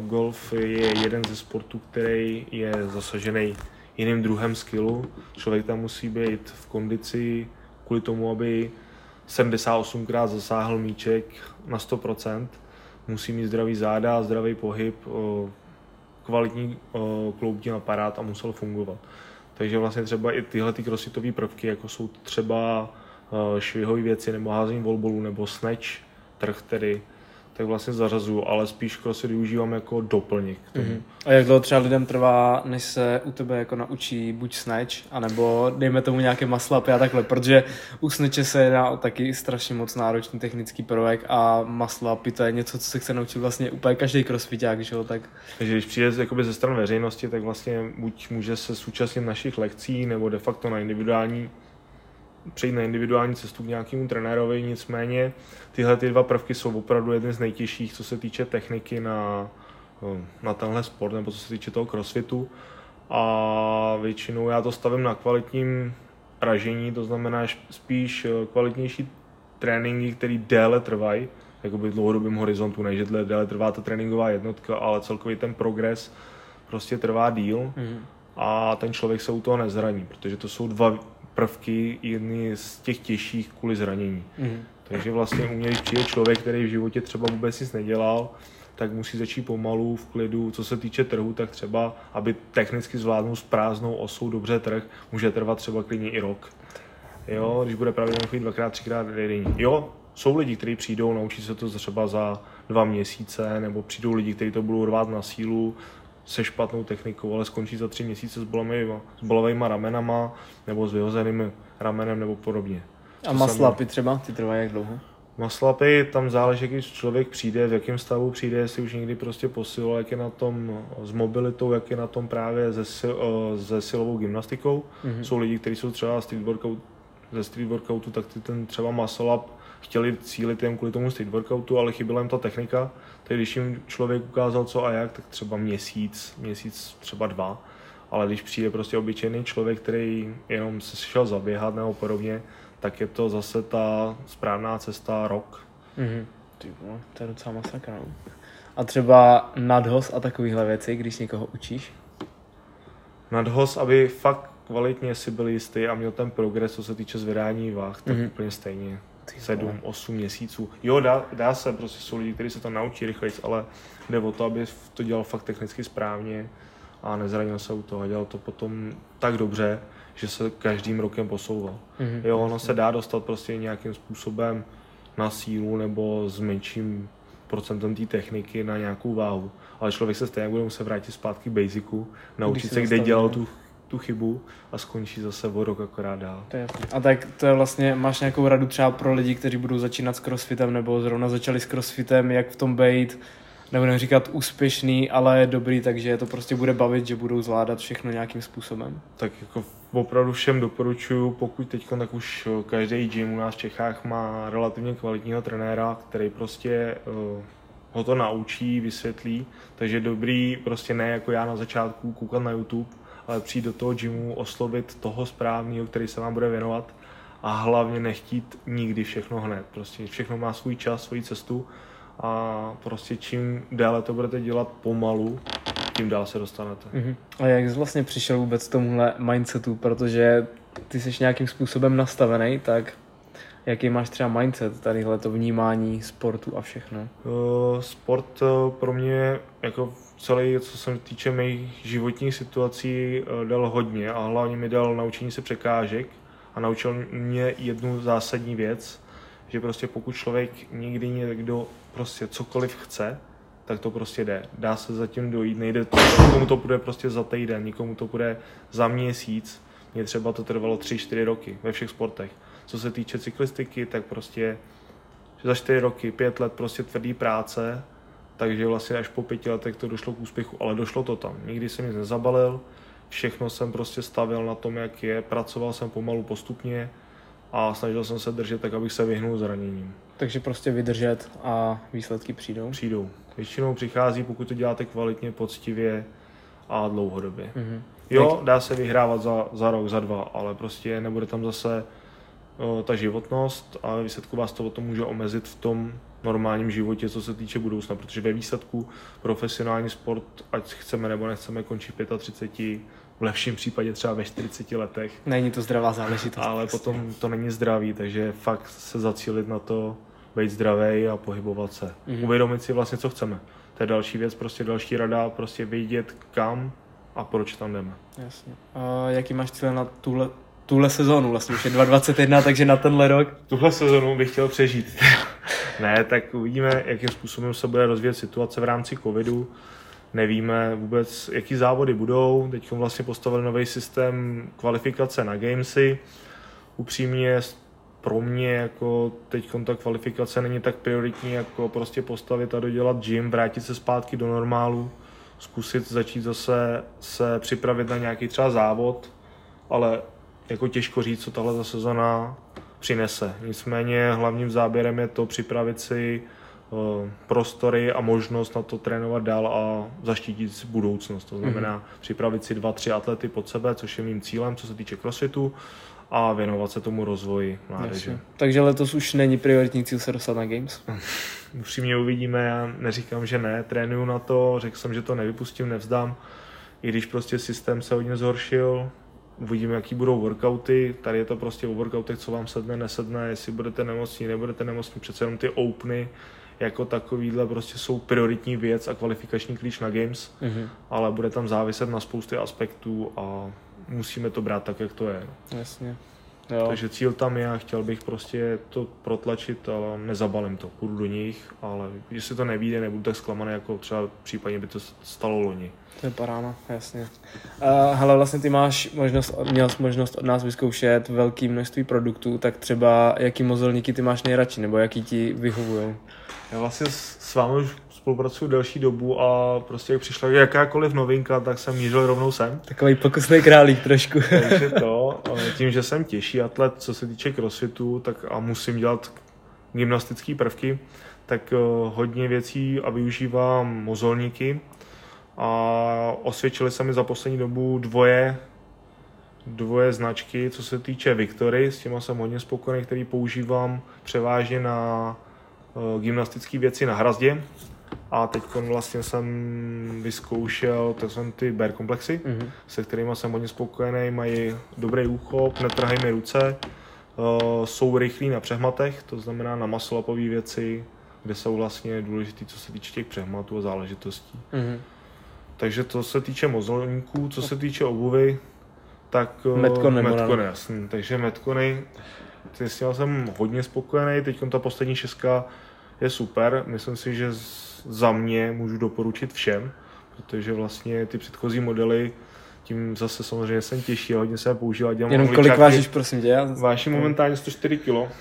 golf je jeden ze sportů, který je zasažený jiným druhem skillu. Člověk tam musí být v kondici kvůli tomu, aby 78krát zasáhl míček na 100%, musí mít zdravý záda, zdravý pohyb, kvalitní kloubní aparát a musel fungovat. Takže vlastně třeba i tyhle ty crossfitové prvky, jako jsou třeba švihové věci nebo házení volbolů nebo snatch, trh tedy, tak vlastně zařazuju, ale spíš crossfit využívám jako doplněk. Mm-hmm. A jak dlouho třeba lidem trvá, než se u tebe jako naučí buď snatch, anebo dejme tomu nějaké maslapy a takhle, protože u snatche se jedná o taky strašně moc náročný technický prvek a maslapy to je něco, co se chce naučit vlastně úplně každý crossfiták, že jo, tak... Takže když přijde jakoby ze stran veřejnosti, tak vlastně buď může se současnit našich lekcí, nebo de facto na individuální přejít na individuální cestu k nějakému trenérovi, nicméně tyhle ty dva prvky jsou opravdu jedny z nejtěžších, co se týče techniky na, eh, na tenhle sport, nebo co se týče toho crossfitu. A většinou já to stavím na kvalitním ražení, to znamená spíš eh, kvalitnější tréninky, které déle trvají, jakoby v dlouhodobém horizontu, než že déle trvá ta tréninková jednotka, ale celkový ten progres prostě trvá díl mm. a ten člověk se u toho nezraní, protože to jsou dva prvky jedny z těch těžších kvůli zranění. Mm. Takže vlastně u mě, když přijde člověk, který v životě třeba vůbec nic nedělal, tak musí začít pomalu v klidu. Co se týče trhu, tak třeba, aby technicky zvládnul s prázdnou osou dobře trh, může trvat třeba klidně i rok. Jo, když bude pravidelně chodit dvakrát, třikrát denně. Jo, jsou lidi, kteří přijdou, naučí se to třeba za dva měsíce, nebo přijdou lidi, kteří to budou rvát na sílu, se špatnou technikou, ale skončí za tři měsíce s, bolavými, s bolavými ramenama nebo s vyhozeným ramenem nebo podobně. A maslapy třeba, ty trvají jak dlouho? Maslapy, tam záleží, když člověk přijde, v jakém stavu přijde, jestli už někdy prostě posiloval, jak je na tom s mobilitou, jak je na tom právě se, se silovou gymnastikou. Mm-hmm. Jsou lidi, kteří jsou třeba street workout, ze street workoutu, tak ty ten třeba muscle up chtěli cílit jen kvůli tomu street workoutu, ale chyběla jim ta technika, tak když jim člověk ukázal co a jak, tak třeba měsíc, měsíc, třeba dva, ale když přijde prostě obyčejný člověk, který jenom se šel zaběhat nebo podobně, tak je to zase ta správná cesta rok. Mm-hmm. Ty, no, to je docela masakra. No. A třeba nadhoz a takovéhle věci, když někoho učíš? Nadhoz, aby fakt kvalitně si byl jistý a měl ten progres, co se týče zvedání váh, tak mm-hmm. úplně stejně. 7, 8 měsíců. Jo, dá, dá se, prostě jsou lidi, kteří se to naučí rychleji, ale jde o to, aby to dělal fakt technicky správně a nezranil se u toho a dělal to potom tak dobře, že se každým rokem posouval. Mm-hmm. Jo, ono se dá dostat prostě nějakým způsobem na sílu nebo s menším procentem té techniky na nějakou váhu. Ale člověk se stejně bude muset vrátit zpátky k basicu, naučit se, kde dělal tu tu chybu a skončí zase o rok akorát dál. To je a tak to je vlastně, máš nějakou radu třeba pro lidi, kteří budou začínat s crossfitem nebo zrovna začali s crossfitem, jak v tom být, nebudeme říkat úspěšný, ale dobrý, takže to prostě bude bavit, že budou zvládat všechno nějakým způsobem. Tak jako opravdu všem doporučuju, pokud teď tak už každý gym u nás v Čechách má relativně kvalitního trenéra, který prostě uh, ho to naučí, vysvětlí, takže je dobrý prostě ne jako já na začátku koukat na YouTube, ale přijít do toho gymu, oslovit toho správného, který se vám bude věnovat a hlavně nechtít nikdy všechno hned. Prostě všechno má svůj čas, svoji cestu a prostě čím déle to budete dělat pomalu, tím dál se dostanete. Mm-hmm. A jak jsi vlastně přišel vůbec k tomuhle mindsetu, protože ty jsi nějakým způsobem nastavený, tak jaký máš třeba mindset, tadyhle to vnímání sportu a všechno? Uh, sport uh, pro mě jako celý, co se týče mých životních situací, uh, dal hodně a hlavně mi dal naučení se překážek a naučil mě jednu zásadní věc, že prostě pokud člověk někdy někdo prostě cokoliv chce, tak to prostě jde. Dá se zatím dojít, nejde to, nikomu to bude prostě za týden, nikomu to bude za měsíc, mně třeba to trvalo 3-4 roky ve všech sportech. Co se týče cyklistiky, tak prostě za 4 roky, 5 let prostě tvrdý práce, takže vlastně až po pěti letech to došlo k úspěchu, ale došlo to tam. Nikdy jsem nic nezabalil, všechno jsem prostě stavil na tom, jak je, pracoval jsem pomalu postupně a snažil jsem se držet tak, abych se vyhnul zraněním. Takže prostě vydržet a výsledky přijdou? Přijdou. Většinou přichází, pokud to děláte kvalitně, poctivě a dlouhodobě. Mm-hmm. Jo, dá se vyhrávat za, za rok, za dva, ale prostě nebude tam zase o, ta životnost a výsledku vás to o tom může omezit v tom normálním životě, co se týče budoucna, protože ve výsledku profesionální sport, ať chceme nebo nechceme, končí 35, v lepším případě třeba ve 40 letech. Není to zdravá záležitost. Ale potom to není zdravý, takže fakt se zacílit na to, být zdravý a pohybovat se. Mm-hmm. Uvědomit si vlastně, co chceme. To je další věc, prostě další rada, prostě vědět kam a proč tam jdeme. Jasně. A jaký máš cíle na tuhle, tuhle sezónu? Vlastně už je 2021, takže na tenhle rok? Tuhle sezónu bych chtěl přežít. *laughs* ne, tak uvidíme, jakým způsobem se bude rozvíjet situace v rámci covidu. Nevíme vůbec, jaký závody budou. Teď vlastně postavili nový systém kvalifikace na Gamesy. Upřímně pro mě jako teď ta kvalifikace není tak prioritní, jako prostě postavit a dodělat gym, vrátit se zpátky do normálu, zkusit začít zase se připravit na nějaký třeba závod, ale jako těžko říct, co tahle sezona přinese. Nicméně hlavním záběrem je to připravit si eh, prostory a možnost na to trénovat dál a zaštítit si budoucnost. To znamená mm-hmm. připravit si dva, tři atlety pod sebe, což je mým cílem, co se týče crossfitu a věnovat se tomu rozvoji mládeže. Takže letos už není prioritní cíl se dostat na Games? *laughs* Upřímně uvidíme, já neříkám, že ne, trénuju na to, řekl jsem, že to nevypustím, nevzdám, i když prostě systém se hodně zhoršil, uvidíme, jaký budou workouty, tady je to prostě o workoutech, co vám sedne, nesedne, jestli budete nemocní, nebudete nemocní, přece jenom ty openy, jako takovýhle prostě jsou prioritní věc a kvalifikační klíč na Games, mm-hmm. ale bude tam záviset na spousty aspektů a musíme to brát tak, jak to je. Jasně. Jo. Takže cíl tam je a chtěl bych prostě to protlačit, ale nezabalím to, půjdu do nich, ale jestli to nevíde, nebudu tak zklamaný, jako třeba případně by to stalo loni. To je parána, jasně. Uh, hele, vlastně ty máš možnost, měl jsi možnost od nás vyzkoušet velké množství produktů, tak třeba jaký mozelníky ty máš nejradši, nebo jaký ti vyhovují? Já vlastně s, s vámi už spolupracuju delší dobu a prostě jak přišla jakákoliv novinka, tak jsem mířil rovnou sem. Takový pokusný králík trošku. *laughs* Takže to, tím, že jsem těžší atlet, co se týče crossfitu, tak a musím dělat gymnastické prvky, tak uh, hodně věcí a využívám mozolníky a osvědčili se mi za poslední dobu dvoje dvoje značky, co se týče Victory, s těma jsem hodně spokojený, který používám převážně na uh, gymnastické věci na hrazdě, a teď vlastně jsem vyzkoušel, to jsou ty bear komplexy, mm-hmm. se kterými jsem hodně spokojený, mají dobrý úchop, netrhají mi ruce, uh, jsou rychlí na přehmatech, to znamená na maslapové věci, kde jsou vlastně důležité, co se týče těch přehmatů a záležitostí. Mm-hmm. Takže to se týče mozolníků, co se týče obuvy, tak uh, Metcony, Metcony jasný. Takže Metcony, s tím jsem hodně spokojený, teď ta poslední šestka je super, myslím si, že za mě můžu doporučit všem, protože vlastně ty předchozí modely tím zase samozřejmě jsem těžší a hodně se používá. Dělám Jenom kolik vážíš, prosím tě? Já... Vážím momentálně 104 kg.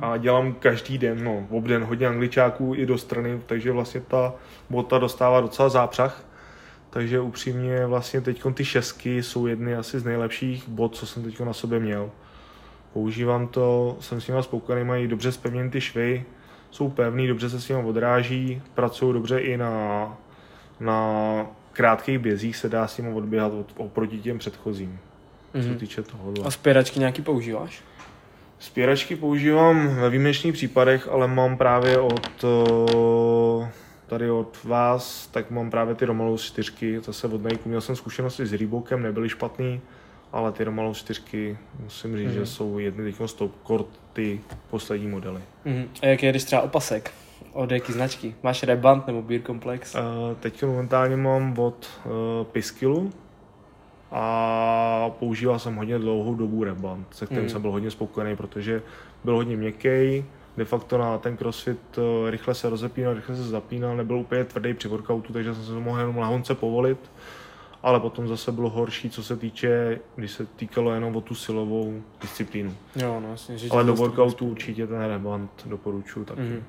A dělám každý den, no, obden hodně angličáků i do strany, takže vlastně ta bota dostává docela zápřah. Takže upřímně vlastně teď ty šestky jsou jedny asi z nejlepších bot, co jsem teď na sobě měl. Používám to, jsem s nimi spokojený, mají dobře spevněny ty švy, jsou pevný, dobře se s nimi odráží, pracují dobře i na, na krátkých bězích, se dá s nimi odběhat od, oproti těm předchozím, mm-hmm. co Mhm. týče tohohle. A spěračky nějaký používáš? Spěračky používám ve výjimečných případech, ale mám právě od eh, tady od vás, tak mám právě ty Romalous 4, zase od Nike. Měl jsem zkušenosti s Reebokem, nebyly špatný, ale ty Romalous 4 musím říct, Mhm. že jsou jedny teď z top ty poslední modely. Mhm. A jaký je když třeba opasek? Od jaký značky? Máš Reband nebo Beer Complex? Uh, teď momentálně mám od uh, Piskilu a používal jsem hodně dlouhou dobu Reband, se kterým Mm. jsem byl hodně spokojený, protože byl hodně měkký, de facto na ten crossfit uh, rychle se rozepínal, rychle se zapínal, nebyl úplně tvrdý při workoutu, takže jsem se mohl jenom lehonce povolit, ale potom zase bylo horší, co se týče, když se týkalo jenom o tu silovou disciplínu. Jo, no jasně. Že Ale do workoutu určitě ten Reband doporučuji taky. Mhm.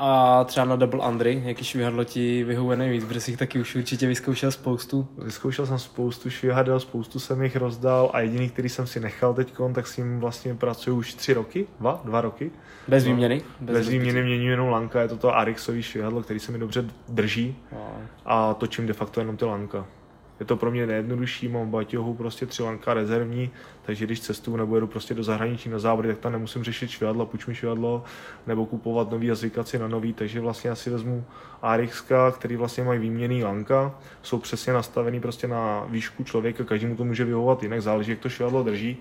A třeba na double Andry, jaký švihadlo ti vyhovuje nejvíc, protože jsi jich taky už určitě vyzkoušel spoustu. Vyzkoušel jsem spoustu švihadel, spoustu jsem jich rozdal a jediný, který jsem si nechal teď, tak s ním vlastně pracuji už tři roky, dva, dva roky. Bez No. výměny? Bez, Bez výměny měním jenom lanka, je to to Arixový švihadlo, který se mi dobře drží No. a točím de facto jenom ty lanka. Je to pro mě nejjednodušší, mám v baťohu prostě tři lanka rezervní, takže když cestuju nebo jedu prostě do zahraničí na závody, tak tam nemusím řešit švihadlo, půjč mi švihadlo, nebo kupovat nový a zvykat si na nový, takže vlastně asi vezmu Arix, který vlastně mají výměný lanka, jsou přesně nastavený prostě na výšku člověka, každému to může vyhovovat jinak, záleží, jak to švihadlo drží,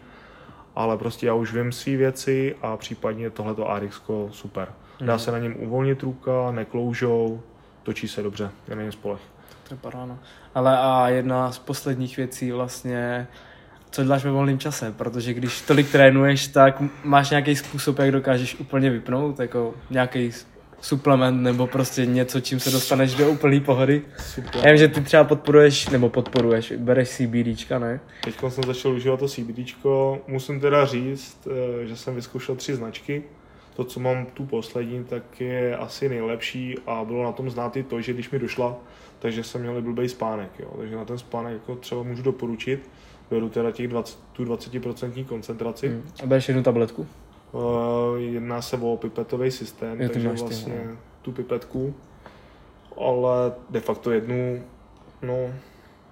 ale prostě já už vím své věci a případně tohleto Arix super. Dá Mhm. se na něm uvolnit ruka, nekloužou, točí se dobře, je na něm spolech. Je paráda. Ale a jedna z posledních věcí vlastně, co děláš ve volném čase, protože když tolik trénuješ, tak máš nějaký způsob, jak dokážeš úplně vypnout, jako nějaký suplement nebo prostě něco, čím se dostaneš do úplné pohody. Super. Já vím, že ty třeba podporuješ, nebo podporuješ, bereš CBDčka, ne? Teď jsem začal užívat to CBDčko. Musím teda říct, eh, že jsem vyzkoušel tři značky. To, co mám tu poslední, tak je asi nejlepší a bylo na tom znát i to, že když mi došla, takže jsem měl blbý spánek. Jo. Takže na ten spánek jako třeba můžu doporučit. Beru teda těch 20, tu 20% koncentraci. Hmm. A bereš jednu tabletku? Uh, jedná se o pipetový systém, Jo, takže máš ty, vlastně no. tu pipetku, ale de facto jednu, no,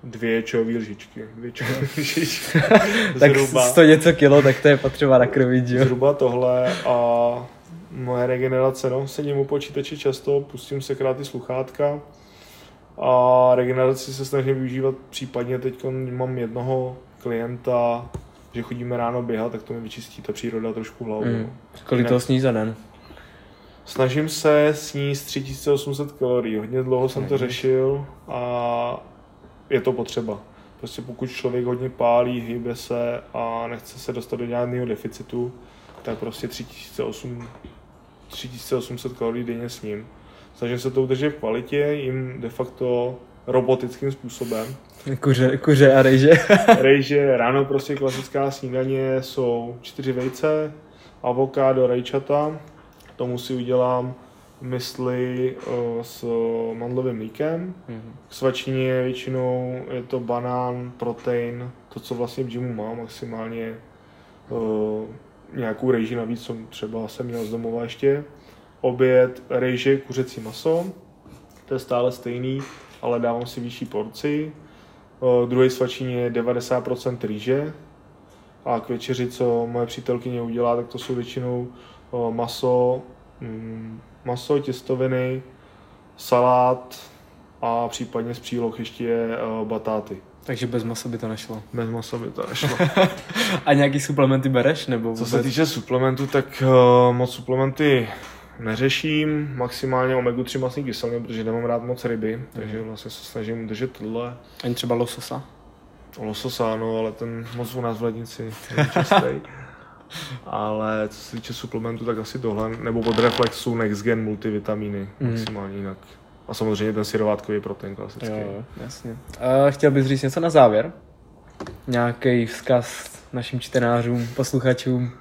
dvě čajové lžičky. Dvě *laughs* lžičky. *laughs* Tak Zhruba. 100 něco kilo, tak to je potřeba nakrvit, že jo? Zhruba tohle a moje regenerace, no, sedím u počítače často, pustím se krát ty sluchátka a regeneraci se snažím využívat případně teď mám jednoho klienta, že chodíme ráno běhat, tak to mi vyčistí ta příroda trošku hlavu. No. Kolik Jinak- toho sníš za den? Snažím se sníst 3800 kalorií, hodně dlouho jsem to Mhm. řešil a je to potřeba. Prostě pokud člověk hodně pálí, hýbe se a nechce se dostat do žádného deficitu, tak prostě 3800, 3800 kalorií denně s ním. Snažím se to udržet v kvalitě, jim de facto robotickým způsobem. Kuře, kuře a rejže. *laughs* Rejže, ráno prostě klasická snídaně jsou čtyři vejce, avokádo, rajčata, tomu si udělám mysli eh, s mandlovým mlíkem. K svačině většinou je to banán, protein, to, co vlastně v gymu mám, maximálně eh, nějakou rejži navíc, co třeba jsem měl z domova ještě. Oběd, rejže, kuřecí maso, to je stále stejný, ale dávám si vyšší porci. Uh, druhý svačině je 90% rýže a k večeři, co moje přítelkyně udělá, tak to jsou většinou uh, maso, mm, maso, těstoviny, salát a případně z příloh ještě uh, batáty. Takže bez masa by to nešlo. Bez masa by to nešlo. *laughs* A nějaký suplementy bereš? Nebo Co se vůbec? týče suplementů, tak uh, moc suplementy neřeším, maximálně omega-3 masní kyseliny, protože nemám rád moc ryby, takže vlastně se snažím držet tohle. Ani třeba lososa? Losos ano, ale ten moc u nás v lednici není *laughs* častý. ale co se týče suplementu, tak asi tohle, nebo od Reflexu Next Gen multivitamíny, Mhm. maximálně jinak. A samozřejmě ten syrovátkový protein klasický. Jo, jo, jasně. A chtěl bys říct něco na závěr? Nějaký vzkaz našim čtenářům, posluchačům?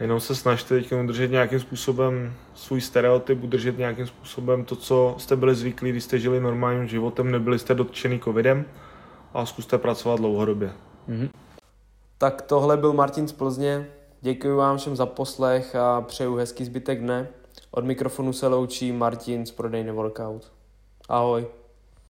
Jenom se snažte teď udržet nějakým způsobem svůj stereotyp, udržet nějakým způsobem to, co jste byli zvyklí, když jste žili normálním životem, nebyli jste dotčený covidem a zkuste pracovat dlouhodobě. Mhm. Tak tohle byl Martin z Plzně. Děkuji vám všem za poslech a přeju hezký zbytek dne. Od mikrofonu se loučí Martin z prodejny Workout. Ahoj.